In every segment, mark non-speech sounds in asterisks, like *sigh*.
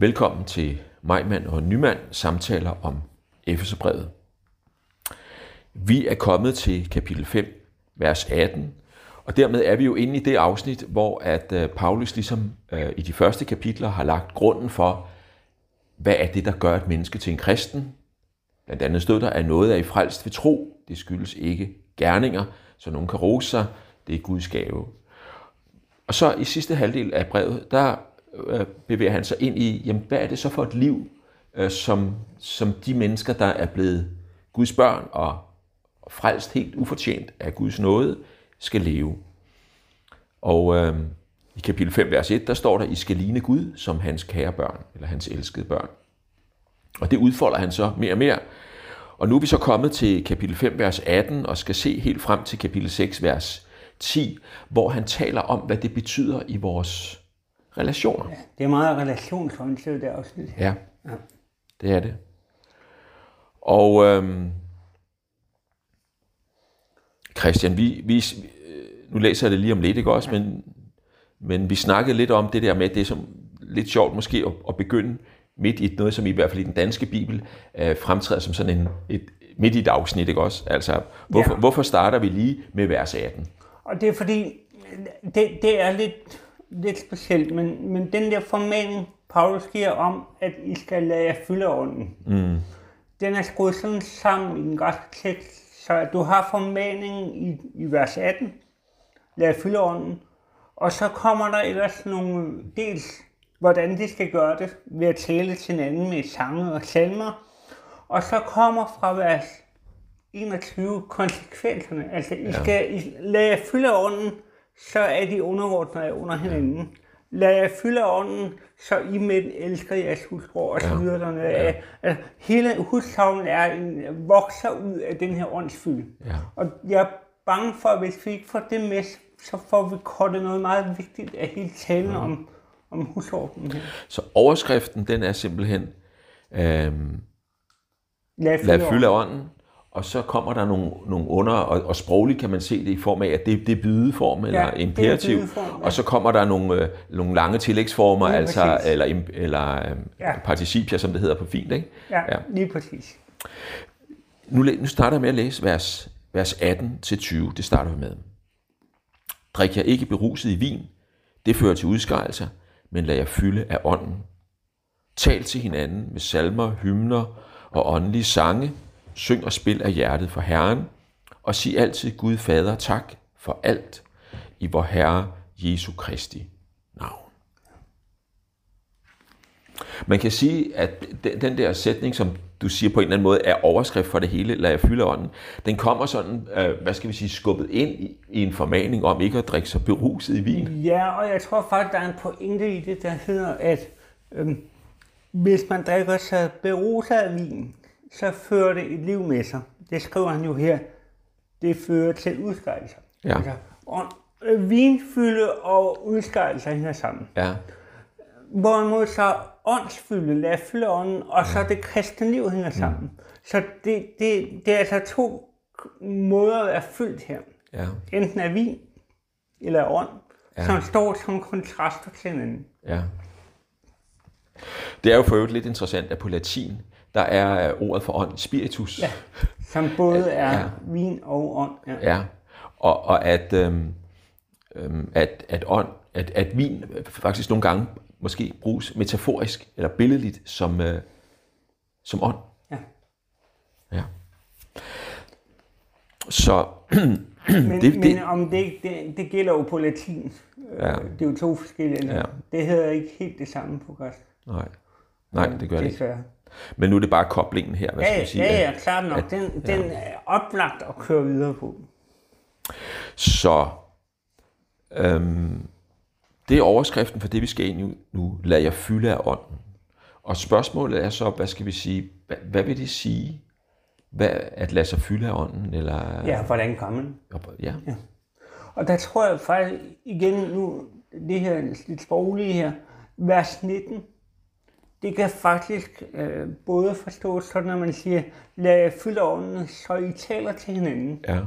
Velkommen til Majmand og Nymand samtaler om Efeserbrevet. Vi er kommet til kapitel 5, vers 18, og dermed er vi jo inde i det afsnit, hvor at øh, Paulus ligesom øh, i de første kapitler har lagt grunden for, hvad er det, der gør et menneske til en kristen. Blandt andet stod der, at noget er i frelst ved tro. Det skyldes ikke gerninger, så nogen kan rose sig. Det er Guds gave. Og så i sidste halvdel af brevet, der øh, bevæger han sig ind i, jamen, hvad er det så for et liv, øh, som, som de mennesker, der er blevet Guds børn og, og frelst helt ufortjent af Guds nåde, skal leve. Og øh, i kapitel 5, vers 1, der står der, I skal ligne Gud som hans kære børn, eller hans elskede børn. Og det udfolder han så mere og mere. Og nu er vi så kommet til kapitel 5, vers 18, og skal se helt frem til kapitel 6, vers 10, hvor han taler om, hvad det betyder i vores relationer. Ja, det er meget relationsorienteret, det afsnit. Ja, ja. det er det. Og øhm, Christian, vi, vi, nu læser jeg det lige om lidt, ikke også, ja. men, men vi snakkede lidt om det der med, det som lidt sjovt måske at, at begynde midt i noget, som i hvert fald i den danske bibel øh, fremtræder som sådan en, et, midt i et afsnit, ikke også? Altså, hvorfor, ja. hvorfor starter vi lige med vers 18? Og det er fordi, det, det er lidt, lidt specielt, men, men den der formaning, Paulus giver om, at I skal lade jer fylde ånden, mm. den er skruet sådan sammen i den græske tekst, så du har formaningen i, i vers 18, lad jer fylde ånden, og så kommer der ellers nogle, dels hvordan de skal gøre det, ved at tale til hinanden med sange og salmer, og så kommer fra vers 21 konsekvenserne. Altså, I skal I, lade jer fylde ånden, så er de underordnet under hinanden. Lad jer fylde ånden, så I med elsker jeres husbror og så videre. Ja. Ja. Altså, hele hushavnen er en, vokser ud af den her åndsfylde. Ja. Og jeg er bange for, at hvis vi ikke får det med, så får vi kortet noget meget vigtigt af hele talen ja. om, om husordenen her. Så overskriften, den er simpelthen, øhm, lad fylde, lad fylde ånden, og så kommer der nogle, nogle under, og, og sprogligt kan man se det i form af, at det, det er bydeform eller ja, imperativ, bydeform, ja. og så kommer der nogle, øh, nogle lange tillægsformer, lige altså, præcis. eller, eller øh, ja. participier, som det hedder på fint, ikke? Ja, ja. lige præcis. Nu, nu starter jeg med at læse vers, vers 18-20, det starter vi med. Drik jer ikke beruset i vin, det fører til udskejelser, men lad jer fylde af ånden. Tal til hinanden med salmer, hymner og åndelige sange, syng og spil af hjertet for Herren, og sig altid Gud Fader tak for alt i vor Herre Jesu Kristi navn. Man kan sige, at den der sætning, som du siger på en eller anden måde, er overskrift for det hele, lad jeg fylde ånden, den kommer sådan, øh, hvad skal vi sige, skubbet ind i, i en formaning om ikke at drikke sig beruset i vin. Ja, og jeg tror faktisk, der er en pointe i det, der hedder, at øh, hvis man drikker sig beruset af vin, så fører det et liv med sig. Det skriver han jo her. Det fører til udskejelser. Ja. Altså, og øh, vinfylde og udskejelser hænger sammen. Ja. Hvorimod så åndsfylde, lad fylde ånden, og så det kristne liv hænger sammen. Mm. Så det, det, det er altså to måder at være fyldt her. Ja. Enten af vin eller ånd, ja. som står som kontraster til hinanden. Ja. Det er jo for øvrigt lidt interessant, at på latin, der er ordet for ånd spiritus. Ja, som både *laughs* er ja. vin og ånd. Ja, ja. Og, og at, øhm, øhm, at, at, ånd, at, at vin faktisk nogle gange måske bruges metaforisk eller billedligt som, øh, som ånd. Ja. ja. Så *clears throat* men, det, men om det, det, det gælder jo på latin. Ja. Det er jo to forskellige. Ja. Det hedder ikke helt det samme på græsk. Nej, Nej det gør det ikke. Men nu er det bare koblingen her, hvad ja, skal vi sige? Ja, ja, klart nok. At, den, ja. den er oplagt at køre videre på. Så øhm, det er overskriften for det, vi skal ind i nu. Lad jer fylde af ånden. Og spørgsmålet er så, hvad skal vi sige, hvad, hvad vil det sige, hvad, at lade sig fylde af ånden? Eller, ja, hvordan kan man? Ja. ja. Og der tror jeg faktisk igen nu, det her lidt sproglige her, vers 19, det kan faktisk øh, både forstås sådan, når man siger, lad fylde ånden, så I taler til hinanden. Ja.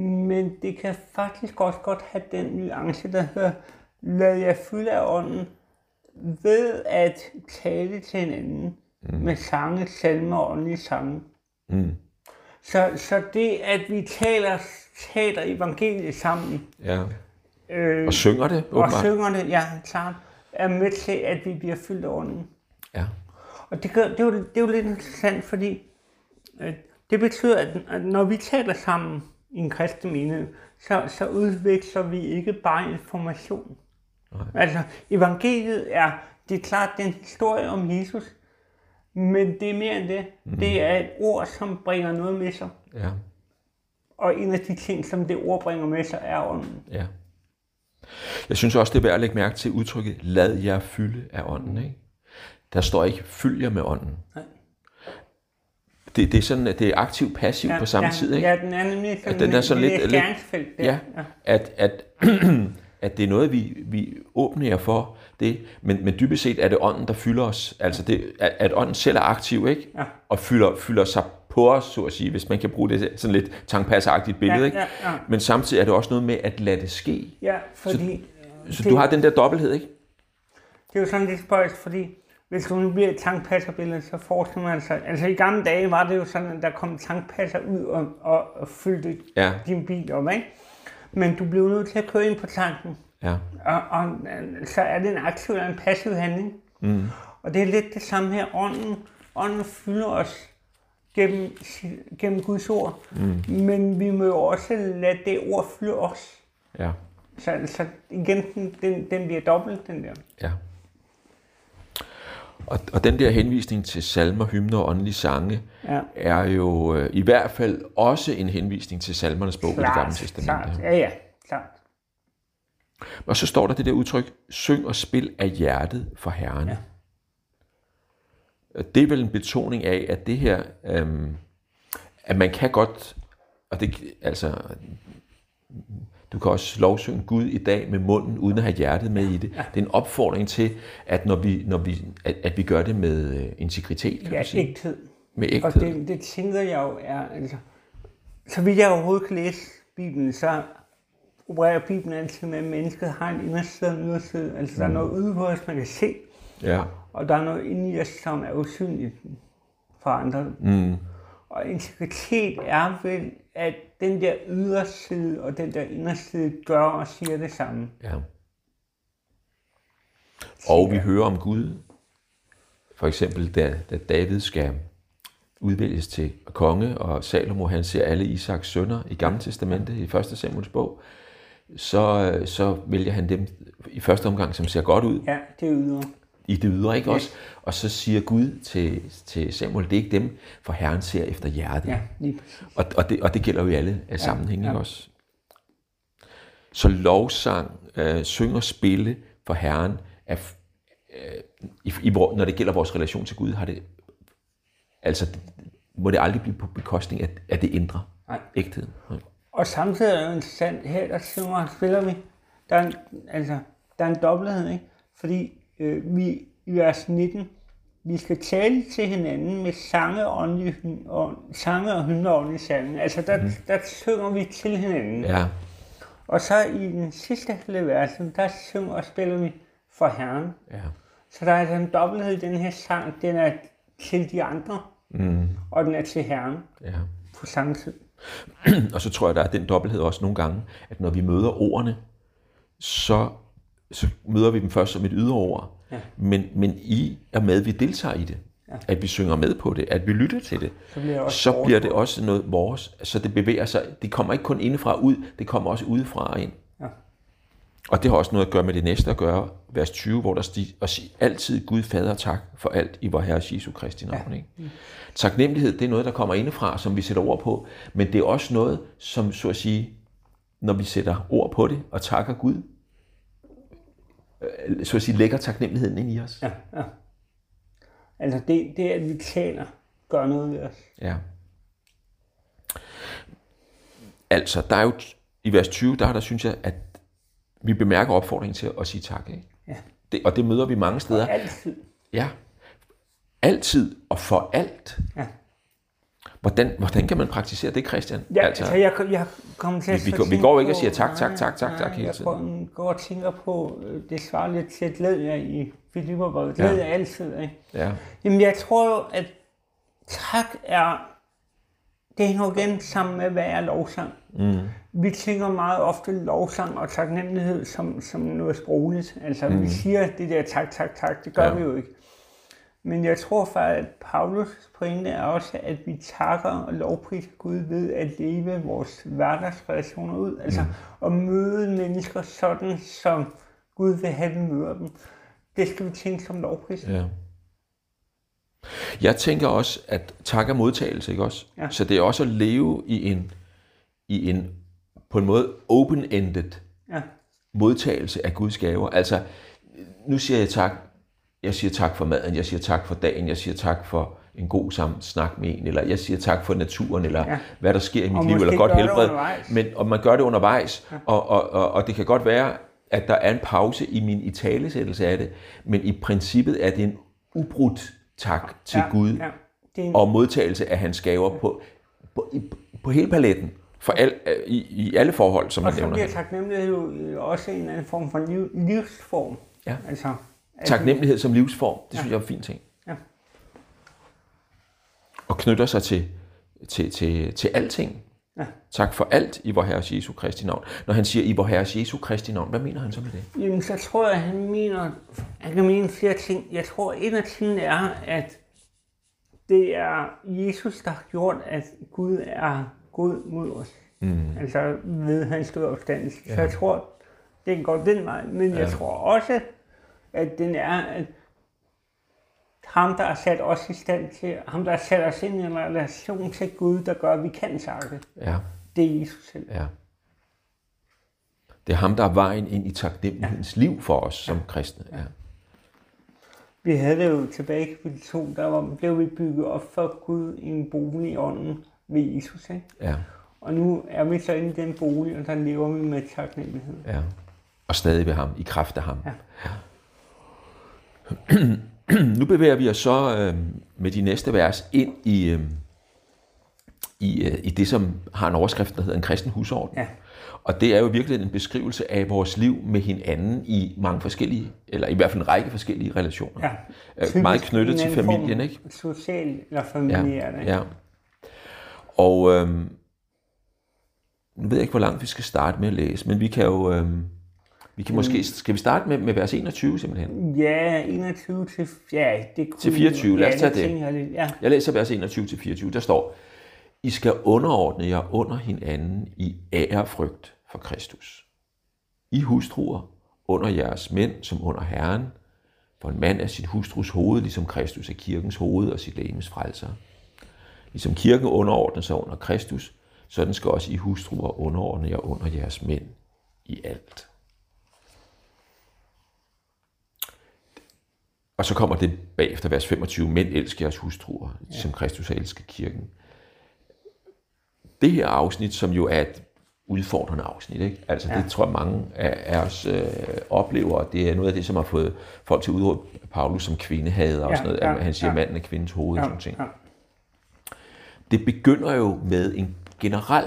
Men det kan faktisk også godt have den nuance, der hedder, lad jer fylde af ånden, ved at tale til hinanden mm. med sange, salmer og åndelige sange. Mm. Så, så det, at vi taler, taler evangeliet sammen, Ja. øh, Og synger det, og åbenbart. synger det, ja, klart, er med til, at vi bliver fyldt af ånden. Ja. Og det, gør, det, er jo, det er jo lidt interessant, fordi øh, det betyder, at, at når vi taler sammen i en kristen menighed, så, så udveksler vi ikke bare information. Nej. Altså, evangeliet er, det er klart, det er en historie om Jesus, men det er mere end det. Mm. Det er et ord, som bringer noget med sig. Ja. Og en af de ting, som det ord bringer med sig, er ånden. Ja. Jeg synes også, det er værd at lægge mærke til udtrykket, lad jer fylde af ånden. Ikke? Der står ikke, fyld jer med ånden. Nej. Det, det er sådan, at det er aktiv passiv på samme ja, tid. Ikke? Ja, den er nemlig sådan, den er sådan lidt- lidt- skæringsfelt der. Ja, at, at, *clears throat* at det er noget, vi, vi åbner jer for, det, men, men dybest set er det ånden, der fylder os. Altså det, at, at ånden selv er aktiv, ikke? Ja. Og fylder, fylder sig på os, så at sige, hvis man kan bruge det sådan lidt tangpasseragtigt billede, Ja, ikke? ja, ja. Men samtidig er det også noget med at lade det ske. Ja, fordi Så Det- du har den der dobbelthed, ikke? det er jo sådan lidt spøjst, fordi hvis du nu bliver et tankpasserbillede, så forestiller man sig, altså i gamle dage var det jo sådan, at der kom tankpasser ud og, og, og fyldte Ja. din bil op, ikke? Men du blev nødt til at køre ind på tanken, Ja. og, og så er det en aktiv eller en passiv handling. Mm. Og det er lidt det samme her. Ånden, ånden fylder os gennem, gennem Guds ord, mm. men vi må jo også lade det ord fylde os. Ja. Så, så igen, den, den, den bliver dobbelt, den der. Ja. Og, og den der henvisning til salmer, hymner og åndelige sange, Ja. er jo øh, i hvert fald også en henvisning til salmernes bog i det gamle testamente. klart. Ja, ja, klart. Og så står der det der udtryk, syng og spil af hjertet for Herren. Ja. Det er vel en betoning af, at det her, øhm, at man kan godt, og det, altså, du kan også lovsynge Gud i dag med munden, uden at have hjertet med i det. Det er en opfordring til, at, når vi, når vi, at, at vi gør det med øh, integritet, kan Ja, sige. ægthed. Med Og ægthed. det, det tænker jeg jo er, altså, så vidt jeg overhovedet kan læse Bibelen, så opererer Bibelen altid med, at mennesket har en inderside og en yderside. Altså, der er noget ude på os, man kan se, Ja. og der er noget inde i os, som er usynligt for andre. Mm. Og integritet er vel, at den der yderside og den der inderside gør og siger det samme. Ja. Og vi hører om Gud, for eksempel da, da David skal udvælges til konge, og Salomo han ser alle Isaks sønner i Gamle Testamente, i 1. Samuels bog, så, så vælger han dem i første omgang, som ser godt ud Ja, det er ydre. I det ydre, ikke også? Og så siger Gud til, til Samuel, det er ikke dem, for Herren ser efter hjertet. Ja, lige. Og, og, det, og det gælder jo i alle ja, sammenhænge ja. ja. også. Så lovsang, øh, synge og spille for Herren, er, øh, i, i, når det gælder vores relation til Gud, har det, altså, må det aldrig blive på bekostning af, af det indre. Nej. Ægtheden. Nej. Og samtidig er det jo interessant, her der synger spiller vi, der er en, altså, der er en dobbelthed, ikke? Fordi øh, vi i vers 19, vi skal tale til hinanden med sange, åndelige, og, sange og hymner og åndelige sange. Altså der, mm. der synger vi til hinanden. Ja, Og så i den sidste halve vers, der synger og spiller vi for Herren. ja, Så der er altså en dobbelthed i den her sang, den er til de andre, mm, og den er til Herren ja. på samme tid. *clears throat* Og så tror jeg, der er den dobbelthed også nogle gange, at når vi møder ordene, så, så møder vi dem først som et ydre ord. Ja. Men, men i og med, at vi deltager i det, ja. at vi synger med på det, at vi lytter til det, Så bliver det også så bliver det også noget vores. Så det bevæger sig. Det kommer ikke kun indefra og ud, det kommer også udefra og ind. Ja. Og det har også noget at gøre med det næste at gøre, vers 20, hvor der stiger at sige altid Gud fader tak for alt i vor Herre Jesu Kristi navn. Ja. Ikke? Taknemmelighed, det er noget, der kommer indefra, som vi sætter ord på, men det er også noget, som så at sige, når vi sætter ord på det og takker Gud, øh, så at sige, lægger taknemmeligheden ind i os. Ja, ja. Altså det, det at vi taler, gør noget ved os. Ja. Altså, der er jo i vers 20, der er der, synes jeg, at vi bemærker opfordringen til at sige tak. Ikke? Ja. Det, og det møder vi mange steder. Altid. Ja. Altid og for alt. Ja. Hvordan, hvordan kan man praktisere det, Christian? Ja, altså, altså jeg, jeg kommer til at vi, vi, går, vi går ikke og siger tak, tak, tak, tak, tak hele jeg tiden. Jeg går og tænker på, øh, det svarer lidt til, at glæd jeg i Filipperbrevet. Ja. jeg altid, ikke? Ja. Jamen, jeg tror jo, at tak er, det hænger igen sammen med, hvad er lovsang. Mm. Vi tænker meget ofte lovsang og taknemmelighed som, som noget sprogligt. Altså, mm. vi siger det der tak, tak, tak, det gør ja. vi jo ikke. Men jeg tror faktisk, at Paulus pointe er også, at vi takker og lovpriser Gud ved at leve vores hverdagsrelationer ud. Altså mm. at møde mennesker sådan, som Gud vil have, vi møder dem. Det skal vi tænke som lovpris. Ja. Jeg tænker også, at tak er modtagelse, ikke også? Ja. Så det er også at leve i en, i en på en måde open-ended ja. modtagelse af Guds gaver. Altså, nu siger jeg tak, jeg siger tak for maden, jeg siger tak for dagen, jeg siger tak for en god sammen snak med en, eller jeg siger tak for naturen, eller ja. hvad der sker i mit og liv, eller godt helbred. Men, og man gør det undervejs, ja. og, og, og, og det kan godt være, at der er en pause i min italesættelse af det, men i princippet er det en ubrudt tak til ja, Gud, ja. En... og modtagelse af hans gaver på, på, på hele paletten, for al, i, i alle forhold, som man nævner. Og så bliver taknemmelighed jo også en anden form for liv, livsform. Ja. Altså, Taknemmelighed som livsform, det synes ja. jeg er en fin ting. Ja. Og knytter sig til, til, til, til alting. Ja. Tak for alt i vor Herres Jesu Kristi navn. Når han siger i vor Herres Jesu Kristi navn, hvad mener han så med det? Jamen, så tror jeg, at han mener, han kan mene flere ting. Jeg tror, at en af tingene er, at det er Jesus, der har gjort, at Gud er god mod os. Mm. Altså ved hans død opstandelse. Ja. Så jeg tror, det går den vej. Men ja. jeg tror også, at den er, at ham, der har sat os i stand til, ham, der har sat os ind i en relation til Gud, der gør, at vi kan takke. Ja. Det er Jesus selv. Ja. Det er ham, der er vejen ind i taknemmelighedens ja. liv for os som kristne. Ja. Vi havde det jo tilbage i kapitel 2, der var, blev vi bygget op for Gud i en bolig i ånden ved Jesus. Ikke? Ja. Og nu er vi så inde i den bolig, og der lever vi med taknemmelighed. Ja. Og stadig ved ham, i kraft af ham. Ja. ja. Nu bevæger vi os så øh, med de næste vers ind i, øh, i, øh, i det, som har en overskrift, der hedder en kristen husorden. Ja. Og det er jo virkelig en beskrivelse af vores liv med hinanden i mange forskellige, eller i hvert fald en række forskellige relationer. Ja. Øh, meget knyttet til familien, ikke? Social eller familiært. Ja, ja. Og øh, nu ved jeg ikke, hvor langt vi skal starte med at læse, men vi kan jo... Øh, vi kan måske, skal vi starte med, med vers 21 simpelthen? Ja, 21 til, ja, det kunne, til 24. Lad os tage det. Jeg, lidt, ja. jeg læser vers 21 til 24. Der står, I skal underordne jer under hinanden i ærefrygt for Kristus. I hustruer under jeres mænd som under Herren, for en mand er sin hustrus hoved, ligesom Kristus er kirkens hoved og sit lægemes frelser. Ligesom kirken underordner sig under Kristus, sådan skal også I hustruer underordne jer under jeres mænd i alt. Og så kommer det bagefter vers 25, mænd elsker jeres hustruer, ja. som Kristus har elsket kirken. Det her afsnit, som jo er et udfordrende afsnit, ikke? altså ja. det tror jeg mange af, af os øh, oplever, og det er noget af det, som har fået folk til at udråbe Paulus som kvindehader og ja, sådan noget, ja, han siger, ja. manden er kvindens hoved ja, og sådan ting. Ja. Det begynder jo med en generel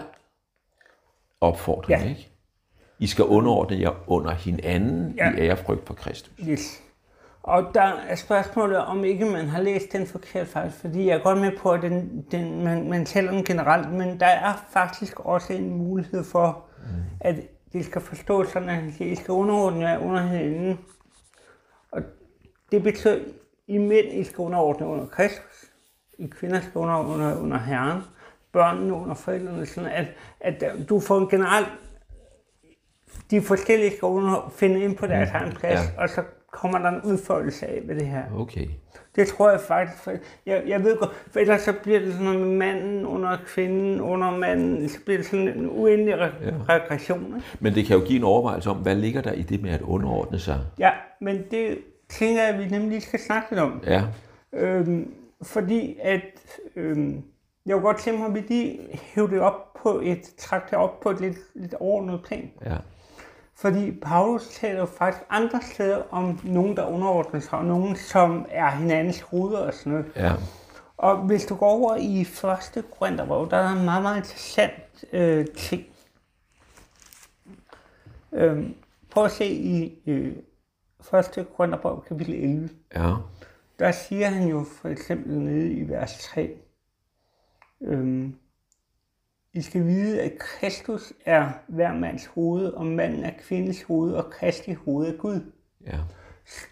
opfordring, ja. ikke? I skal underordne jer under hinanden ja. i ærefrygt for Kristus. Yes. Og der er spørgsmålet, om ikke man har læst den forkert faktisk, fordi jeg er godt med på, at den, den, man, man tæller den generelt, men der er faktisk også en mulighed for, mm. at det skal forstås sådan, at I skal underordne jer under hinanden. Og det betyder, at I mænd I skal underordne under Kristus, I kvinder skal underordne under, under Herren, børnene under forældrene, sådan at, at du får en generelt de forskellige skal under, finde ind på deres mm. egen plads, ja. og så kommer der en udfoldelse af ved det her. Okay. Det tror jeg faktisk. For jeg, jeg ved godt, for ellers så bliver det sådan noget med manden under kvinden, under manden, så bliver det sådan en uendelig re- ja. regression. Ikke? Men det kan jo give en overvejelse om, hvad ligger der i det med at underordne sig? Ja, men det tænker jeg, at vi nemlig skal snakke lidt om. Ja. Øhm, fordi at, øhm, jeg kunne godt tænke mig, at vi lige hæve det op på et, trække det op på et lidt, lidt overordnet plan. Ja. Fordi Paulus taler jo faktisk andre steder om nogen, der underordner sig, og nogen, som er hinandens hoveder og sådan noget. Ja. Og hvis du går over i første Korintherbrev, der er en meget, meget interessant øh, ting. Øhm, prøv at se i øh, første Korintherbrev, kapitel 11. Ja. Der siger han jo for eksempel nede i vers 3, øhm, I skal vide, at Kristus er hver mands hoved, og manden er kvindes hoved, og Kristi hoved er Gud. Ja.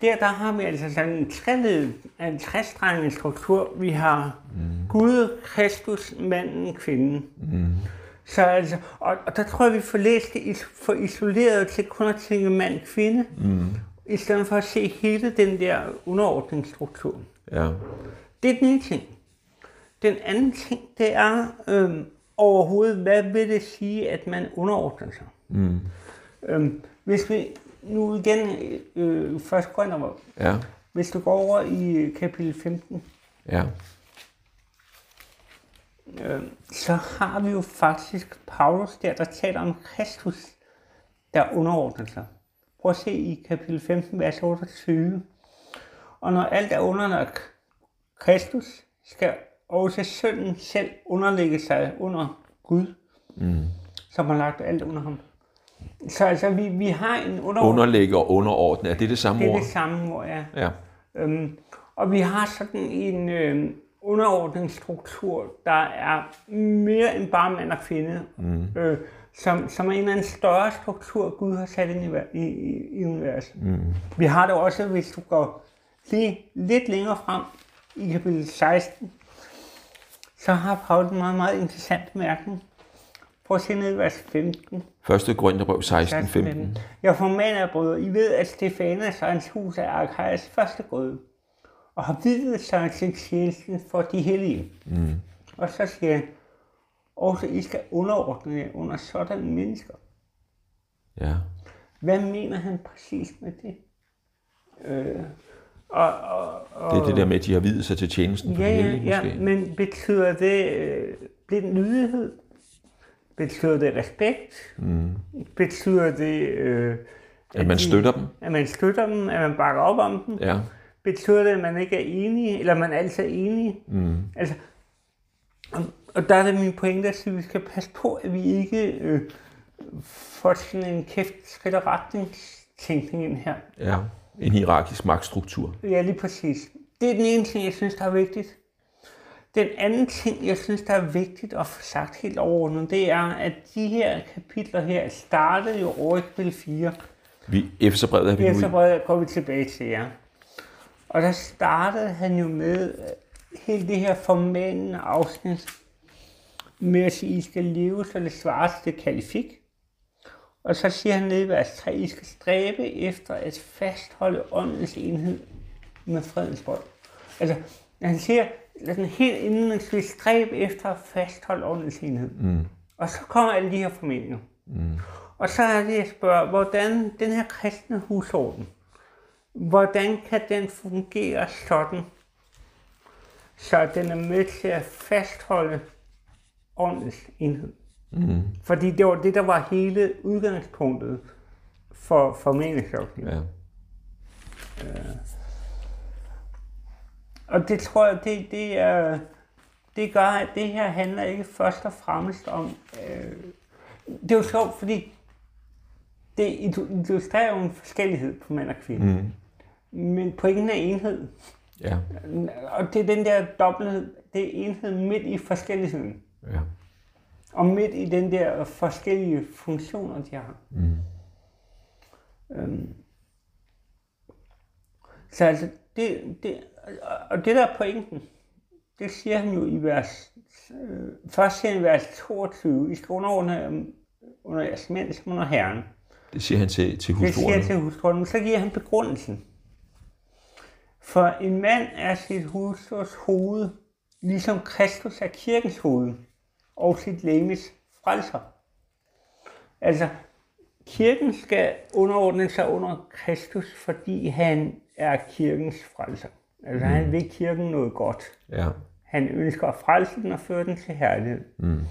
Der, der har vi altså sådan en treled, en træstrenget struktur. Vi har mm. Gud, Kristus, manden, kvinden. Mm. Så altså, og, og der tror jeg, vi får læst det is- for isoleret til kun at tænke mand, kvinde, mm. i stedet for at se hele den der underordningsstruktur. Ja. Det er den ene ting. Den anden ting, det er øhm, overhovedet, hvad vil det sige, at man underordner sig? Mm. Øhm, hvis vi nu igen øh, først går ind over, Ja. hvis du går over i øh, kapitel 15, Ja. øh, så har vi jo faktisk Paulus der, der taler om Kristus, der underordner sig. Prøv at se i kapitel 15, vers 28. Og når alt er underlagt Kristus, skal også sønnen selv underlægge sig under Gud, mm. som har lagt alt under ham. Så altså, vi, vi har en underordning. Underlægge og underordne, er det det samme Det er ord? det samme ord, ja. Ja. Øhm, og vi har sådan en øh, underordningsstruktur, der er mere end bare mand og kvinde, mm. øh, som, som er en eller anden større struktur, Gud har sat ind i, i, i universet. Mm. Vi har det også, hvis du går lige lidt længere frem i kapitel 16, så har Paul en meget, meget interessant mærkning. Prøv at se ned i vers 15. 1. Korintherbrev 16, 15. Jeg formaner brødre, I ved, at Stefanas og hans hus er Arkajas første grøde, og har videt sig til tjenesten for de hellige. Mm. Og så siger han, også I skal underordne jer under sådanne mennesker. Ja. Hvad mener han præcis med det? Øh, og, og, og, Det er det der med, at de har videt sig til tjenesten Ja, de ja, hellige, ja, måske. men betyder det øh, blind lydighed? Betyder det respekt? Mm. Betyder det... Øh, At man de- støtter dem. At man støtter dem, at man bakker op om dem. Ja. Betyder det, at man ikke er enig, eller man altid er enig? Mm. Altså, og, og der er det min pointe, at at vi skal passe på, at vi ikke øh, får sådan en kæft retningstænkning ind her. Ja. En hierarkisk magtstruktur. Ja, lige præcis. Det er den ene ting, jeg synes, der er vigtigt. Den anden ting, jeg synes, der er vigtigt at få sagt helt overordnet, det er, at de her kapitler her startede jo over i kapitel 4. Vi, Efeserbrevet er vi Ja, bredt går vi tilbage til jer. Og der startede han jo med øh, hele det her formanende afsnit med at sige, I skal leve, så det svarer til det kalifik. Og så siger han nede i vers 3, I skal stræbe efter at fastholde åndens enhed med fredens bånd. Altså, han siger, sådan helt indlægsvis stræbe efter at fastholde åndens enhed. Mm. Og så kommer alle de her formeninger. Mm. Og så er det, jeg spørger, hvordan den her kristne husorden, hvordan kan den fungere sådan, så den er med til at fastholde åndens enhed? Mm. Fordi det var det, der var hele udgangspunktet for, for meningslovgivning. Ja. Og det tror jeg, det, det, er, det gør, at det her handler ikke først og fremmest om... Øh, det er jo sjovt, fordi det illustrerer jo en forskellighed på mand og kvinde. Mm. Men pointen er enhed. Ja. Og det er den der dobbelthed, det er enhed midt i forskelligheden. Ja. Og midt i den der forskellige funktioner, de har. Mm. Øhm. Så altså, det, det, og det der er pointen, det siger han jo i vers, øh, først siger han i vers 22, I skal underordne jer under jeres mænd, som under Herren. Det siger han til, til Det siger han hustruerne. til hustruen, så giver han begrundelsen. For en mand er sit hustrus hoved, ligesom Kristus er kirkens hoved, og sit lægemes frelser. Altså, kirken skal underordne sig under Kristus, fordi han er kirkens frelser. Altså, mm. han vil kirken noget godt. Ja. Han ønsker at frelse den og føre den til herlighed. Mm.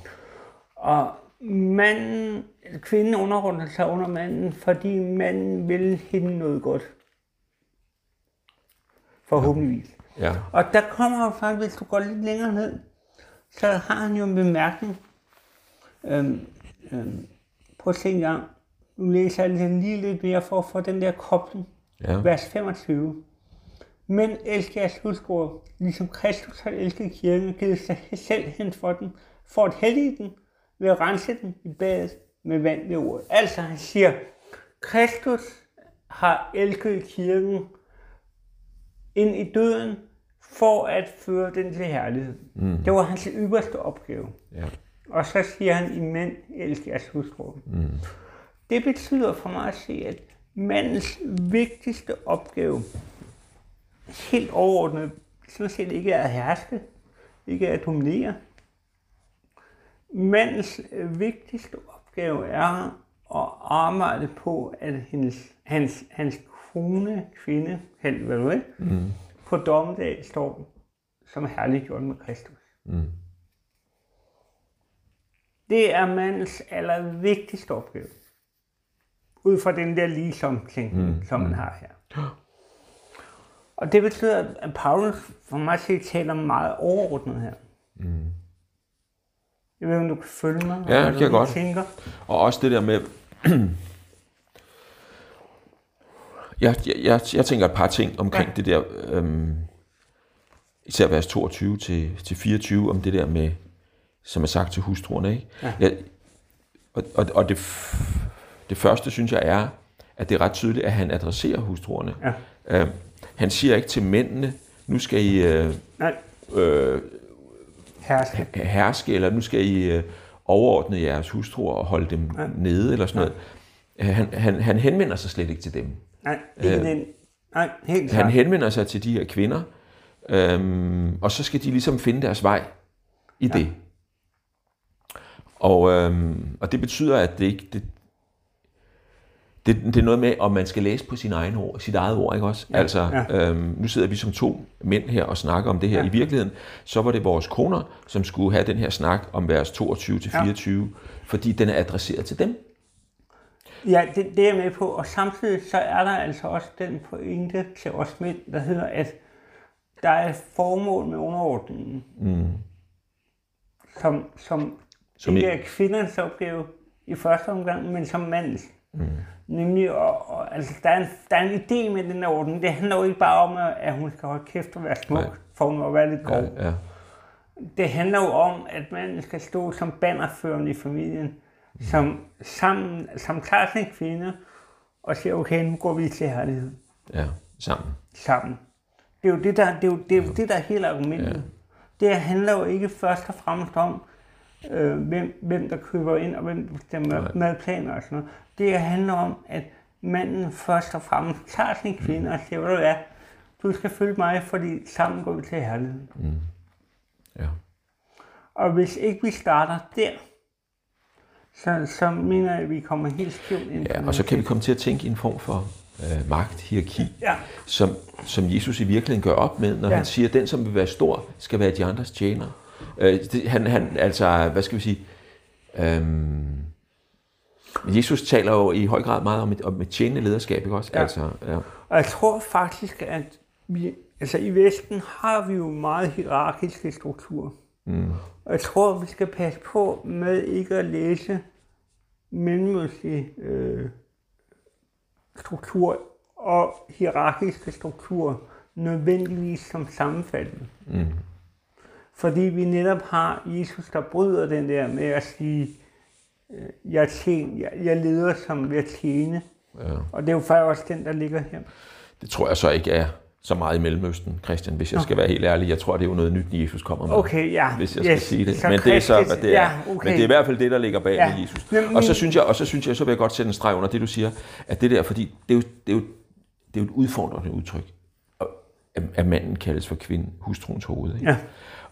Og manden, kvinden underordner sig under manden, fordi manden vil hende noget godt. Forhåbentligvis. Ja. Og der kommer jo faktisk, hvis du går lidt længere ned, så har han jo en bemærkning. Øhm, øhm, prøv at se en gang. Nu læser jeg lige- lidt mere for at få den der kobling. Ja. Vers 25. Men elsker jeres hustruer, ligesom Kristus har elsket kirken og givet sig selv hen for den, for at hellige den, ved at rense den i badet med vand ved ordet. Altså han siger, Kristus har elsket kirken ind i døden, for at føre den til herlighed. Mm. Det var hans ypperste opgave. Ja. Og så siger han, I mænd elsker jeres hustruer. Mm. Det betyder for mig at se, at mandens vigtigste opgave, helt overordnet, sådan set ikke er at herske, ikke at dominere. Mandens øh, vigtigste opgave er at arbejde på, at hendes, hans, hans kone, kvinde, vil, mm. På dommedag står som herliggjort med Kristus. Mm. Det er mandens allervigtigste opgave. Ud fra den der ligesom tænkning, mm. som man har her. Og det betyder, at Paulus for mig set taler meget overordnet her. Mm. Jeg ved om du kan følge mig. Ja, det kan jeg godt. Tænker. Og også det der med... *clears throat* jeg, jeg, jeg, jeg tænker et par ting omkring ja. det der, øhm, især vers 22 til, til 24, om det der med, som er sagt til hustruerne. Ikke? Ja. Jeg, og og, og det, det første, synes jeg, er, at det er ret tydeligt, at han adresserer hustruerne. Ja. Øhm, han siger ikke til mændene, nu skal I øh, Nej, øh, herske. herske, eller nu skal I øh, overordne jeres hustruer og holde dem ja. nede, eller sådan noget. Han, han, han henvender sig slet ikke til dem. Nej, ikke den. Nej, helt Han henvender sig til de her kvinder, øhm, og så skal de ligesom finde deres vej i ja. det. Og, øhm, og det betyder, at det ikke... Det, det, det er noget med, om man skal læse på sin egen ord, sit eget ord, ikke også? Ja, altså, ja. Øhm, nu sidder vi som to mænd her og snakker om det her. Ja. I virkeligheden, så var det vores koner, som skulle have den her snak om vers 22 til Ja. 24, fordi den er adresseret til dem. Ja, det, det er jeg med på. Og samtidig så er der altså også den pointe til os mænd, der hedder, at der er et formål med underordningen, mm. som, som, Som ikke i- er kvindernes opgave i første omgang, men som mandens. Mm. Nemlig, og, og, altså, der, er en, der er en idé med den her orden. Det handler jo ikke bare om, at- at hun skal holde kæft og være smuk, Nej. for hun må være lidt grov. Ja, ja. Det handler jo om, at manden skal stå som bannerførende i familien, som, sammen, som tager sin kvinde og siger, okay, nu går vi til herlighed ja, sammen. sammen. Det er jo det, der, det, er jo, det, er jo det, der er hele argumentet. Ja. Det handler jo ikke først og fremmest om, øh, hvem, hvem der køber ind, og hvem der bestemmer Nej. madplaner og sådan noget. Det handler om, at manden først og fremmest tager sin kvinde og siger, hvad du er, du skal følge mig, fordi sammen går vi til herlighed. Ja. Og Og hvis ikke vi starter der, så, så mener jeg, at vi kommer helt skævt ind. Ja, og så kan vi komme til at tænke i en form for øh, magt, hierarki, Ja, som, som Jesus i virkeligheden gør op med, når. Ja. han siger, at den, som vil være stor, skal være de andres tjener. Øh, det, han, han, altså, hvad skal vi sige, øhm, Jesus taler jo i høj grad meget om et, om et tjenende lederskab, ikke også? Ja. Altså, ja. Og jeg tror faktisk, at vi, altså i Vesten har vi jo meget hierarkiske strukturer. Mm. Og jeg tror, vi skal passe på med ikke at læse mellemøstlige øh, strukturer og hierarkiske strukturer nødvendigvis som sammenfaldende. Mm. Fordi vi netop har Jesus, der bryder den der med at sige, øh, jeg, tjen, jeg, jeg leder som ved at tjene. Ja. Og det er jo faktisk også den, der ligger her. Det tror jeg så ikke er så meget i Mellemøsten, Christian, hvis jeg skal være helt ærlig. Jeg tror, det er jo noget nyt, Jesus kommer med. Okay, ja. hvis jeg skal Yes. sige det. Så Men det er så, hvad det er. ja, okay. Men det er i hvert fald det, der ligger bag Ja. med Jesus. Men- Og så synes jeg, og så synes jeg, så vil jeg godt sætte en streg under det, du siger, at det der, fordi det er jo, det er jo, det er jo et udfordrende udtryk, at- at, manden kaldes for kvinden, hustruens hoved. Ikke? Ja.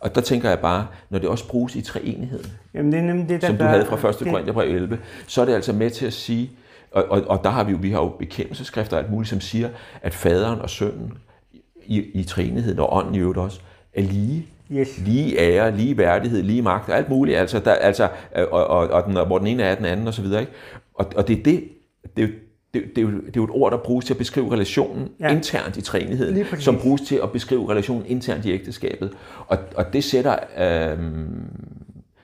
Og der tænker jeg bare, når det også bruges i treenigheden, Jamen, det er nemlig det, der som du havde fra 1. det- Korintherbrev 11, så er det altså med til at sige, og, og, og der har vi jo, vi har jo bekendelseskrifter og alt muligt, som siger, at faderen og sønnen i, i treenigheden og ånden i øvrigt også, er lige. Yes. Lige ære, lige værdighed, lige magt og alt muligt. Altså, der, altså, øh, og, og, og, den, hvor den ene er den anden og så videre. Ikke? Og, og det er det, det, er det det, er jo, det er jo et ord, der bruges til at beskrive relationen Ja. internt i træenigheden, som bruges til at beskrive relationen internt i ægteskabet. Og, og det sætter... Øh,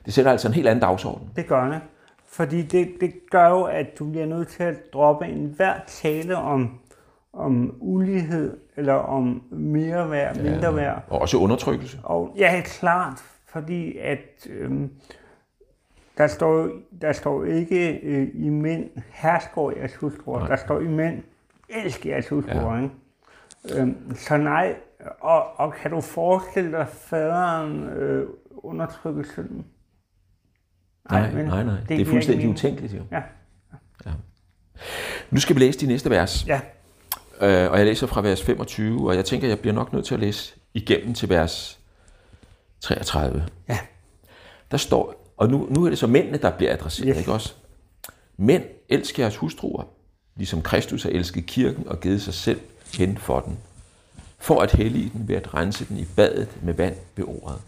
det sætter altså en helt anden dagsorden. Det gør det. Fordi det, det gør jo, at du bliver nødt til at droppe enhver tale om, om ulighed, eller om mere værd, mindre værd. Og også undertrykkelse. Og ja, klart, fordi at øhm, der står der står ikke øh, i mænd, hersker jeres hustruer, Nej. der står i mænd, elsk jeres hustruer. Ja. Øhm, så nej, og, og kan du forestille dig faderen øh, undertrykke sønnen? Nej, vel? nej, nej. Det, det er fuldstændig utænkeligt jo. Ja. Nu skal vi læse de næste vers. Ja, Øh, og jeg læser fra vers 25, og jeg tænker, jeg bliver nok nødt til at læse igennem til vers 33. Ja. Der står, og nu, nu er det så mændene, der bliver adresseret, Yes. ikke også? Mænd, elsk jeres hustruer, ligesom Kristus har elsket kirken og givet sig selv hen for den, for at hellige den ved at rense den i badet med vand ved ordet,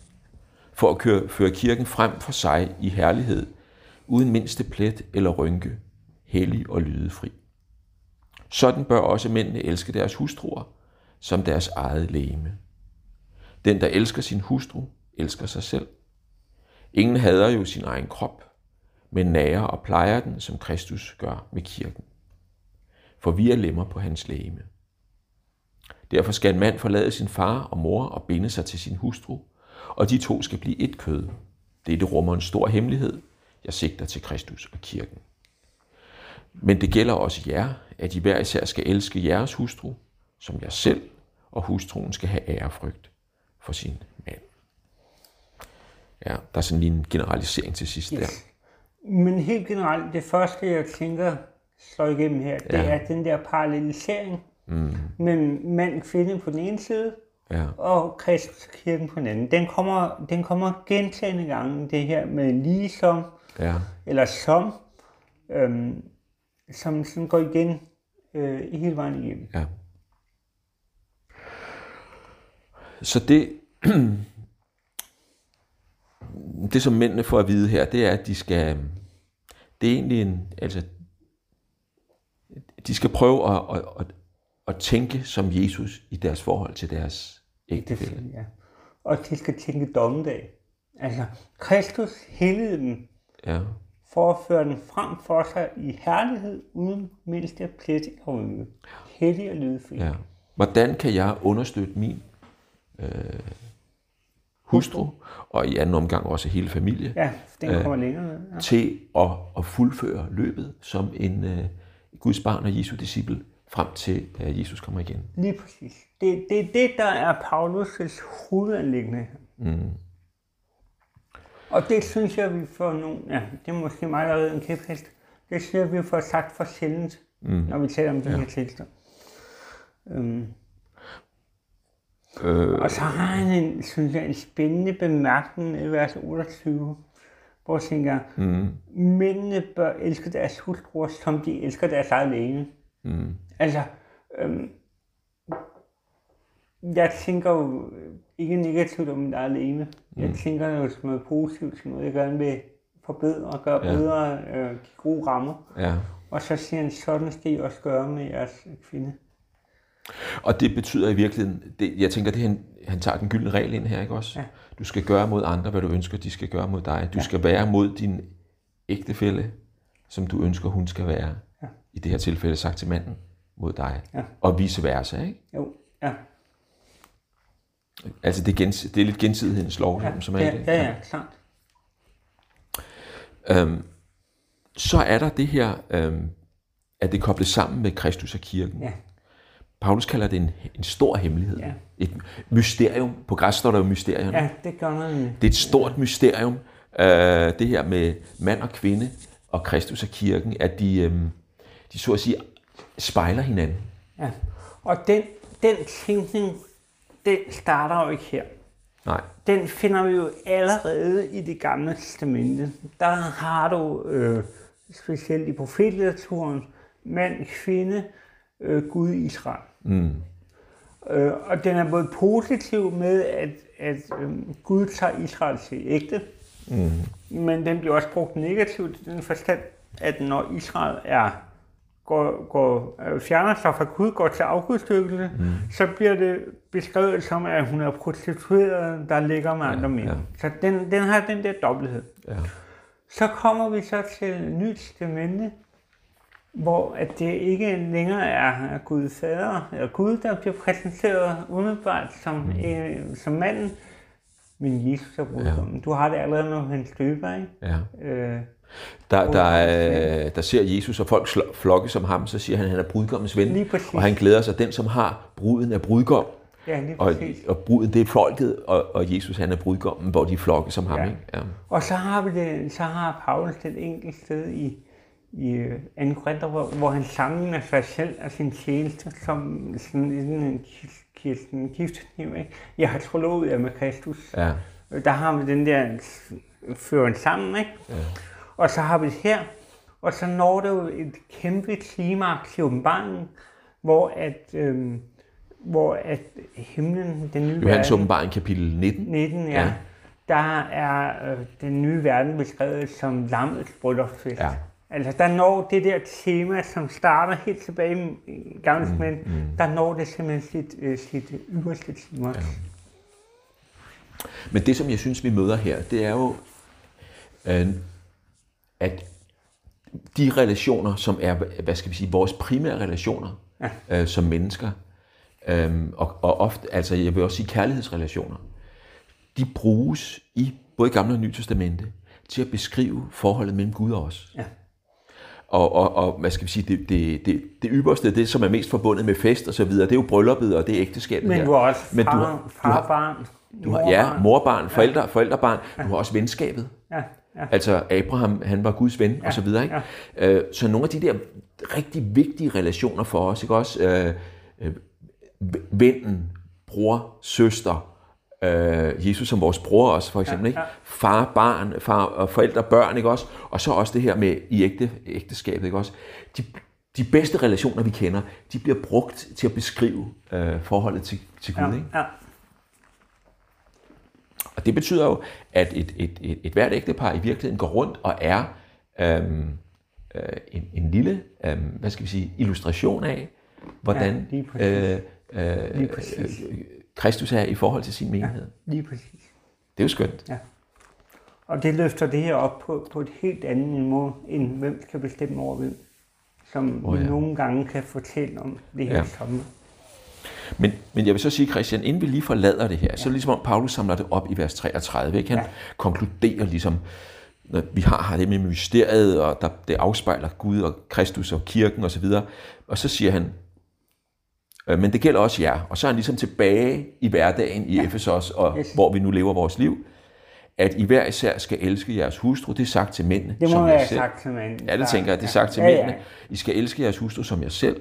for at køre, føre kirken frem for sig i herlighed, uden mindste plet eller rynke, hellig og lydefri. Sådan bør også mændene elske deres hustruer, som deres eget lægeme. Den, der elsker sin hustru, elsker sig selv. Ingen hader jo sin egen krop, men nærer og plejer den, som Kristus gør med kirken. For vi er lemmer på hans lægeme. Derfor skal en mand forlade sin far og mor og binde sig til sin hustru, og de to skal blive et kød. Dette rummer en stor hemmelighed. Jeg sigter til Kristus og kirken. Men det gælder også jer, at I hver især skal elske jeres hustru, som jer selv, og hustruen skal have ærefrygt for sin mand. Ja, der er sådan lige en generalisering til sidst yes. der. men helt generelt, det første jeg tænker slår igennem her, det Ja. er den der parallelisering mm. mellem mand og kvinde på den ene side, Ja, og Kristus kirken på den anden. Den kommer, den kommer gentagende gange, det her med ligesom, ja, eller som, øhm, som sådan går igen øh, hele vejen igennem. ja. Så det, *clears throat* det som mændene får at vide her, det er, at de skal, det er egentlig en, altså, de skal prøve at, at, at, at tænke som Jesus i deres forhold til deres ægtefælle. Ja. Og de skal tænke dommedag. Altså, Kristus hældede dem Ja, for at føre den frem for sig i herlighed, uden mindste plet og rynke. Hellig og lydefri. ja. Hvordan kan jeg understøtte min øh, hustru, og i anden omgang også hele familie, Ja, den kommer længere ned. Ja. til at, at fuldføre løbet som en øh, Guds barn og Jesu disciple, frem til at Jesus kommer igen. Lige præcis. Det, det er det, der er Paulus' hovedanlæggende. Mm. Og det synes jeg, vi får nogle... Ja, det er måske mig, der er en kæphest. Det synes jeg, vi får sagt for sjældent, mm. når vi taler om de ja. her tekster. Um, Øh, og så har han en, synes jeg, en spændende bemærkning i vers 28, hvor han tænker, mm. mændene bør elske deres hustruer, som de elsker deres eget læge. Mm. Altså, øhm, jeg tænker jo ikke negativt om mit eget læge. Jeg tænker jo som noget positivt, som noget, jeg gerne vil forbedre og gøre Ja. bedre, øh, give gode rammer. ja. Og så siger han, sådan skal I også gøre med jeres kvinde. Og det betyder i virkeligheden, det, jeg tænker, det han, han tager den gyldne regel ind her, ikke også? Ja. Du skal gøre mod andre, hvad du ønsker, de skal gøre mod dig. Du ja. skal være mod din ægtefælle, som du ønsker, hun skal være. Ja. I det her tilfælde sagt til manden mod dig. Ja. Og vice versa, ikke? Jo, ja. Altså det er, gens, det er lidt gensidighedens lov, Ja, som er ja, i det. ja, ja, klart. Øhm, så er der det her, øhm, at det kobles sammen med Kristus og kirken. Ja. Paulus kalder det en, en stor hemmelighed. Ja. Et mysterium. På græs står der jo mysterium. Ja, det gør man. Det er et stort mysterium, øh, det her med mand og kvinde og Kristus og kirken, at de, øh, de så at sige spejler hinanden. Ja. Og den, den tænkning, den starter jo ikke her. Nej, Den finder vi jo allerede i det gamle testamente. Der har du, øh, specielt i profetlitteraturen, mand, kvinde, øh, Gud, Israel. Mm. Øh, og den er både positiv med, at, at øh, Gud tager Israel til ægte, mm. men den bliver også brugt negativt i den forstand, at når Israel er går, går, øh, fjerner sig fra Gud, går til afgudstykkelse, mm. så bliver det beskrevet som, at hun er prostitueret, der ligger med andre mænd. ja. Så den, den har den der dobbelthed. Ja. Så kommer vi så til Nyt Testamente, hvor at det ikke længere er Gud fader eller Gud, der bliver præsenteret umiddelbart som, mm. øh, som manden, men Jesus er brudgommen. Ja. Du har det allerede med hans døber, ikke? ja. Øh, Der, der, er, der ser Jesus, og folk flokke som ham, så siger han, at han er brudgommens ven. Og han glæder sig, den som har bruden er brudgom. ja, lige Og, og bruden, det er folket, og, og Jesus han er brudgommen, hvor de flokke som ham. Ja. Ikke? Ja. Og så har vi det, så har Paulus et enkelt sted i, i øh, 2. Korinther, hvor, hvor han sammenligner sig selv og sin tjeneste som sådan en kirsten giftekniv. Jeg har trolovet jer med Kristus. Ja. Der har vi den der føren sammen, ikke? Ja. Og så har vi det her, og så når det jo et kæmpe klimaks i åbenbaringen, hvor at, øhm, hvor at himlen, den nye Johannes verden, åbenbaring kapitel 19. 19, ja, Ja. ja. der er øh, den nye verden beskrevet som lammets bryllupsfest. Ja. Altså, der når det der tema, som starter helt tilbage i gamle mm, mm. der når det simpelthen sit, øh, sit yderste timer. Ja. Men det, som jeg synes, vi møder her, det er jo, øh, at de relationer, som er, hvad skal vi sige, vores primære relationer ja. øh, som mennesker, øh, og, og ofte, altså jeg vil også sige kærlighedsrelationer, de bruges i både Gamle og Nye Testamente til at beskrive forholdet mellem Gud og os. Ja. Og, og, og hvad skal vi sige, det, det, det, det ypperste, det som er mest forbundet med fest og så videre, det er jo brylluppet og det er ægteskabet Men her. du har også far, Men du far, har- du har- barn, Du har, ja, morbarn, forældre, forældrebarn. Du har også venskabet. Ja, ja. Altså Abraham, han var Guds ven og så videre. Ikke? Øh, så nogle af de der rigtig vigtige relationer for os, ikke også? Øh, øh, vennen, bror, søster, øh, Jesus som vores bror også for eksempel, ikke? far, barn, far og forældre, børn, ikke også? Og så også det her med i ægte, ægteskabet, ikke også? De, de bedste relationer, vi kender, de bliver brugt til at beskrive øh, forholdet til, til Gud, Ja, ikke? ja. Og det betyder jo, at et, et, et, et hvert ægtepar i virkeligheden går rundt og er øhm, øh, en, en lille, øhm, hvad skal vi sige, illustration af, hvordan Ja, lige øh, øh, Lige øh, Kristus er i forhold til sin menighed. Lige præcis. Det er jo skønt. Ja. Og det løfter det her op på, på et helt andet niveau, end hvem skal bestemme over hvem. Som oh, ja. vi nogle gange kan fortælle om det her Ja. ja. sommer. Men, men jeg vil så sige, Christian, inden vi lige forlader det her, ja. så er det ligesom om Paulus samler det op i vers 33. Ikke? Han ja. konkluderer ligesom, når vi har, har det med mysteriet, og der, det afspejler Gud og Kristus og kirken osv. Og, og så siger han, øh, men det gælder også jer. Og så er han ligesom tilbage i hverdagen i ja. Efesos, og Yes. hvor vi nu lever vores liv, at I hver især skal elske jeres hustru. Det er sagt til mændene. Det må som være jer selv. sagt til manden. Ja, det tænker jeg, det er sagt til ja, mændene. Ja. I skal elske jeres hustru som jer selv.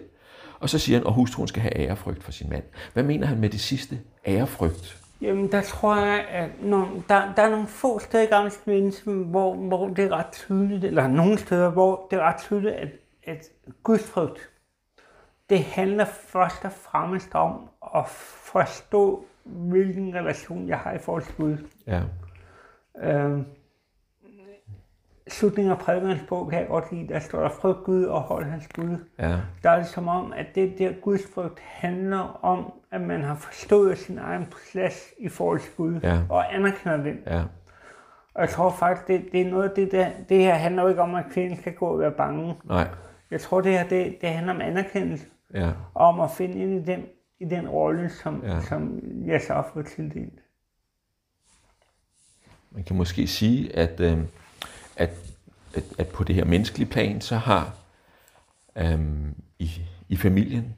Og så siger han, og hustruen skal have ærefrygt for sin mand. Hvad mener han med det sidste? Ærefrygt. Jamen, der tror jeg, at når, der, der er nogle få steder i gamle hvor, hvor det er ret tydeligt, eller nogle steder, hvor det er ret tydeligt, at, at gudsfrygt, det handler først og fremmest om at forstå, hvilken relation jeg har i forhold til Gud. Ja. Øhm, slutningen af prædikernes bog kan jeg godt lide, der står der frygt Gud og hold hans Gud. Ja. Der er det som om, at det der gudsfrygt handler om, at man har forstået sin egen plads i forhold til Gud, Ja. og anerkender den. Ja. Og jeg tror faktisk, det, det er noget af det der, det her handler jo ikke om, at kvinden skal gå og være bange. Nej. Jeg tror, det her, det, det handler om anerkendelse, Ja. og om at finde ind i den, i den rolle, som, ja. som jeg så har fået tildelt. Man kan måske sige, at, øh, at, at, at på det her menneskelige plan, så har øh, i, i familien,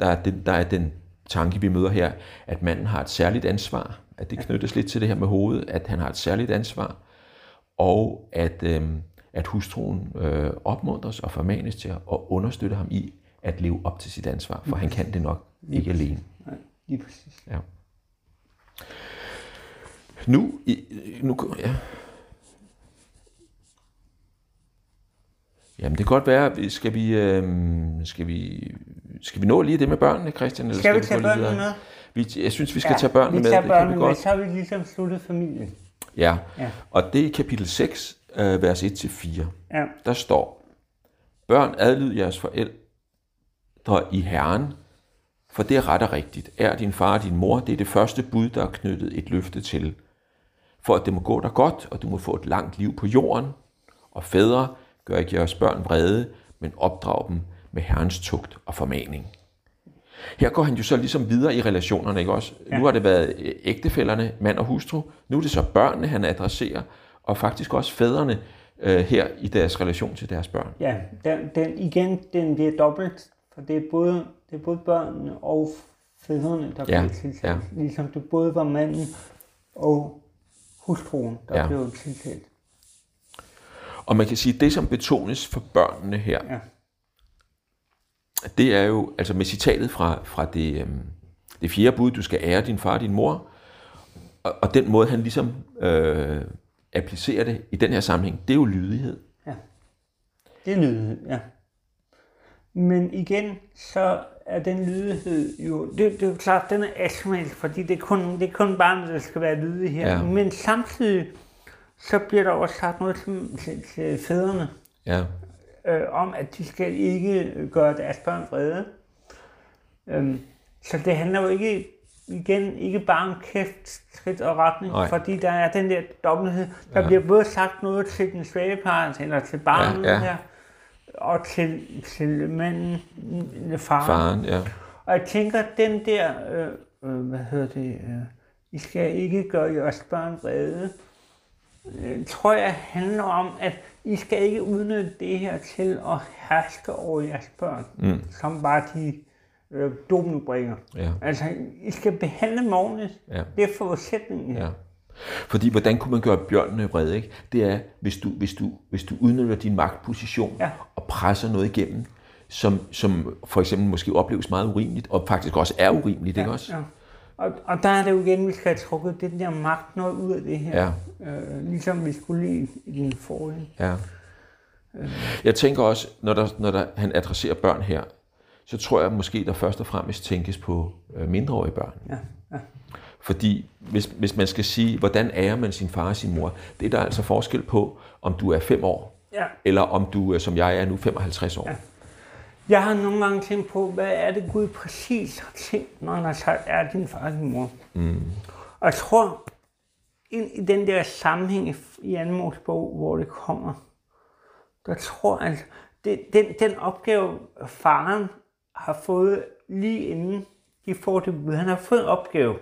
der er, den, der er den tanke, vi møder her, at manden har et særligt ansvar, at det knyttes lidt til det her med hovedet, at han har et særligt ansvar, og at, øh, at hustruen øh, opmuntres og formanes til at understøtte ham i at leve op til sit ansvar, for han kan det nok ikke alene. Nej, lige præcis. Ja. Nu, i- nu, ja. Jamen, det kan godt være, vi- skal vi, øhm, skal vi, skal vi nå lige det med børnene, Christian? Eller Skal vi gå tage lidt børnene videre? med? Vi, jeg synes, vi skal tage børnene vi med. tager det kan børnene vi med, godt. så har vi ligesom sluttet familien. Ja. Ja. Og det er i kapitel 6, øh, vers 1-4. Ja. Der står, Børn, adlyd jeres forældre i Herren, for det er ret og rigtigt. Er din far og din mor, det er det første bud, der er knyttet et løfte til. For at det må gå dig godt, og du må få et langt liv på jorden. Og fædre, gør ikke jeres børn vrede, men opdrag dem med Herrens tugt og formaning. Her går han jo så ligesom videre i relationerne, ikke også? Ja. Nu har det været ægtefælderne, mand og hustru. Nu er det så børnene, han adresserer, og faktisk også fædrene øh, her i deres relation til deres børn. Ja, den, den, igen, den bliver dobbelt, for det er både, det er både børnene og fædrene, der ja. bliver tiltalt. Ja. Ligesom det både var manden og hustruen, der ja. blev tiltalt. Og man kan sige, at det, som betones for børnene her, ja. det er jo, altså med citatet fra, fra det, øhm, det fjerde bud, du skal ære din far og din mor, og, og den måde, han ligesom øh, applicerer det i den her sammenhæng, det er jo lydighed. Ja, det er lydighed, ja. Men igen, så er den lydighed jo, det, det er jo klart, den er asmal, fordi det er kun, det er kun barnet, der skal være lydig her. Ja. Men samtidig, så bliver der også sagt noget til, til, til fædrene. Ja. Øh, om, at de skal ikke gøre deres børn vrede. Øhm, så det handler jo ikke, igen, ikke bare om kæft, skridt og retning, Nej. fordi der er den der dobbelthed. Der ja. bliver både sagt noget til den svage part, eller til barnet ja, ja. her, og til, til manden, faren. faren ja. Og jeg tænker, den der, øh, øh, hvad hedder det, øh, I skal ikke gøre jeres børn vrede, tror jeg handler om, at I skal ikke udnytte det her til at herske over jeres børn, mm. som bare de øh, dominobringer. Ja. Altså, I skal behandle dem ordentligt. Ja. Det er forudsætningen. Ja. Fordi hvordan kunne man gøre bjørnene vrede? Ikke? Det er, hvis du, hvis, du, hvis du udnytter din magtposition ja. og presser noget igennem, som, som for eksempel måske opleves meget urimeligt, og faktisk også er urimeligt, ja, ikke også? Ja. Og, og der er det jo igen, vi skal have trukket den der magt noget ud af det her. Ja. Øh, ligesom vi skulle lige i den forrige. Ja. Øh. Jeg tænker også, når, der, når der, han adresserer børn her, så tror jeg måske, der først og fremmest tænkes på øh, mindreårige børn. Ja. Ja. Fordi hvis, hvis man skal sige, hvordan ærer man sin far og sin mor, det er der altså forskel på, om du er fem år, ja. eller om du, som jeg er nu, 55 år. Ja. Jeg har nogle gange tænkt på, hvad er det Gud præcis har tænkt, når han har sagt, er din far din mor? Mm. Og jeg tror, ind i den der sammenhæng i anden bog, hvor det kommer, der tror jeg, det, den, den opgave, faren har fået lige inden de får det, han har fået en opgave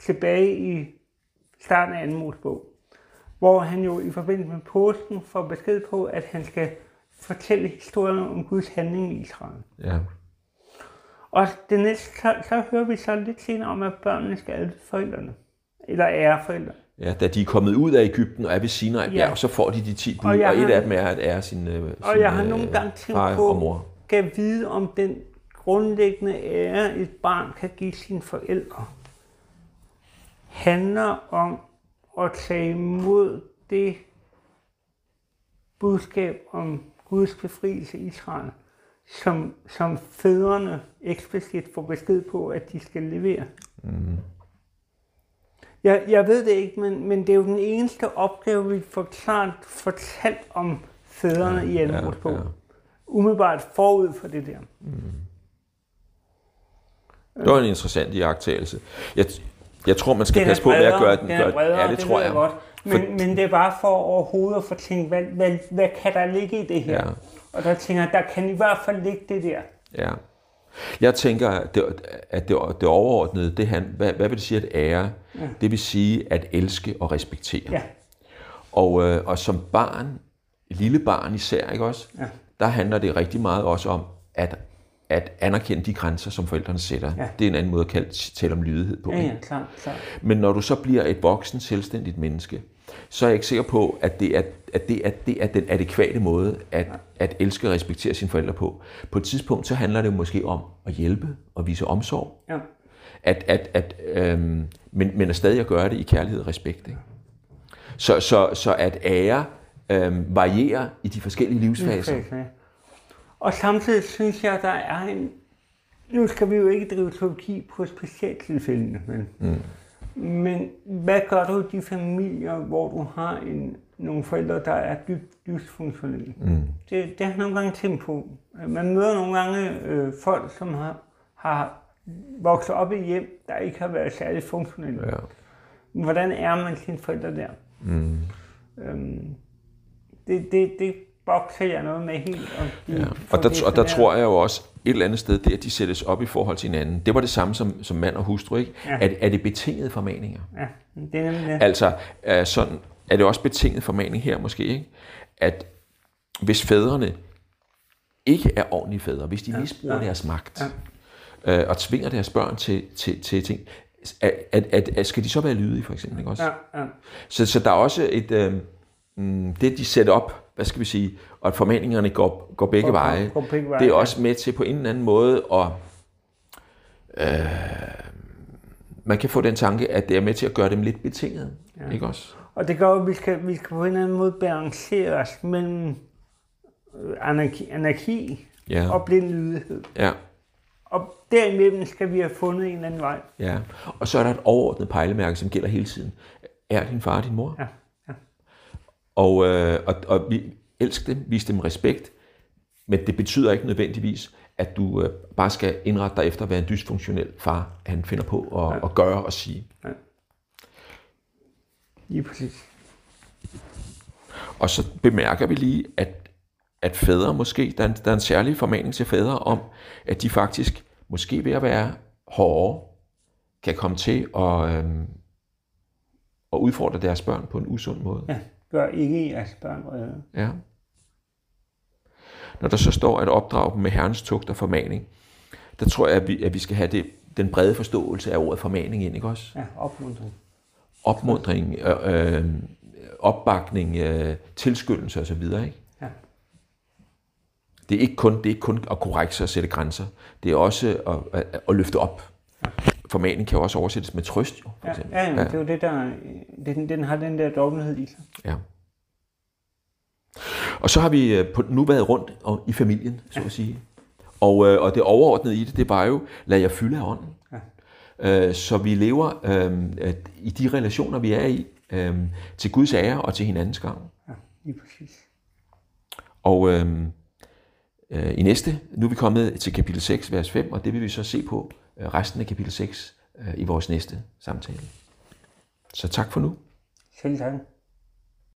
tilbage i starten af anden Mosebog, hvor han jo i forbindelse med påsken får besked på, at han skal fortælle historien om Guds handling i Israel. Ja. Og det næste, så, så hører vi så lidt senere om, at børnene skal adle forældrene. Eller ære forældre. Ja, da de er kommet ud af Ægypten og er ved Sinai, ja. ja, så får de de 10 bud, og, og et har, af dem er at ære sin, sin Og jeg har nogle gange tænkt på, og mor. kan vide om den grundlæggende ære, et barn kan give sine forældre handler om at tage imod det budskab om Guds befrielse i Israel, som, som fædrene eksplicit får besked på, at de skal levere. Mm. Jeg, jeg ved det ikke, men, men det er jo den eneste opgave, vi får klart fortalt om fædrene ja, i anden ja, ja. Umiddelbart forud for det der. Mm. Det var en interessant iagtagelse. Jeg, jeg tror, man skal den passe på med at gøre den. den er bredere, ja, det, det tror jeg. Godt. Men, for... men det er bare for overhovedet at få tænkt, hvad, hvad, hvad kan der ligge i det her? Ja. Og der tænker jeg, der kan i hvert fald ligge det der. Ja. Jeg tænker, at det, at det, det overordnede, det han, hvad, hvad vil det sige at ære? Ja. Det vil sige at elske og respektere. Ja. Og, øh, og som barn, lille barn især, ikke også? Ja. Der handler det rigtig meget også om at at anerkende de grænser, som forældrene sætter. Ja. Det er en anden måde at kalde, tale om lydighed på. Ja, ja, klar, klar. Men når du så bliver et voksen, selvstændigt menneske, så er jeg ikke sikker på, at det er, at det er, det er den adekvate måde at, ja. at elske og respektere sine forældre på. På et tidspunkt, så handler det jo måske om at hjælpe og vise omsorg. Ja. At, at, at, øhm, men, men at stadig at gøre det i kærlighed og respekt. Ikke? Så, så, så at ære øhm, varierer i de forskellige livsfaser. Okay. Og samtidig synes jeg, der er en... Nu skal vi jo ikke drive teologi på specialtilfældene, men, mm. Men hvad gør du i de familier, hvor du har en, nogle forældre, der er dybt dysfunktionelle? Mm. Det, det har nogle gange tænkt på. Man møder nogle gange øh, folk, som har, har vokset op i hjem, der ikke har været særlig funktionelle. Ja. Hvordan er man sine forældre der? Mm. Øhm, det, det, det bokser jeg noget med helt. Og, ja. og, der, og der tror jeg jo også, et eller andet sted, det at de sættes op i forhold til hinanden, det var det samme som, som mand og hustru, ikke? Ja. Er, er det betinget formaninger? Ja, det er nemlig det. Altså, er, sådan, er det også betinget formaning her måske, ikke? At hvis fædrene ikke er ordentlige fædre, hvis de ja. misbruger ja. deres magt, ja. øh, og tvinger deres børn til, til, til ting, at, at, at, at, skal de så være lydige, for eksempel, ikke også? Ja, ja. Så, så der er også et... Øh, det, de sætter op, hvad skal vi sige, og at formaningerne går, går begge går, veje, går begge veje, det er også med til på en eller anden måde at... Øh, man kan få den tanke, at det er med til at gøre dem lidt betinget, ja. ikke også? Og det gør, at vi skal, vi skal på en eller anden måde balancere os mellem øh, anarki, anarki ja. og blind lydighed. Ja. Og derimellem skal vi have fundet en eller anden vej. Ja, og så er der et overordnet pejlemærke, som gælder hele tiden. Er din far din mor? Ja. Og, øh, og, og vi elsker dem, vis dem respekt, men det betyder ikke nødvendigvis, at du øh, bare skal indrette dig efter være en dysfunktionel far, han finder på at, ja. at gøre og sige. Ja. Lige præcis. Og så bemærker vi lige, at, at fædre måske, der er, en, der er en særlig formaning til fædre om, at de faktisk måske ved at være hårde, kan komme til at, øh, at udfordre deres børn på en usund måde. Ja. Gør ikke jeres børn vrede. Ja. Når der så står at opdrage dem med herrens tugt og formaning, der tror jeg, at vi, at vi skal have det, den brede forståelse af ordet formaning ind, ikke også? Ja, opmuntring. Opmuntring, øh, øh, opbakning, øh, tilskyndelse osv., ikke? Ja. Det er ikke kun, det er ikke kun at korrekse og sætte grænser. Det er også at, at, at løfte op. Ja. Formaning kan jo også oversættes med trøst, jo, for eksempel. Ja, ja, ja. det er jo det, der... Den, den har den der dobbelthed i sig. Ja. Og så har vi øh, på, nu været rundt og, i familien, så ja. at sige. Og, øh, og det overordnede i det, det var jo, lad jeg fylde af ånden. Ja. Øh, så vi lever øh, i de relationer, vi er i, øh, til Guds ære og til hinandens gang. Ja, lige præcis. Og øh, øh, i næste, nu er vi kommet til kapitel 6, vers 5, og det vil vi så se på Øh, resten af kapitel 6 øh, i vores næste samtale. Så tak for nu. Selv tak.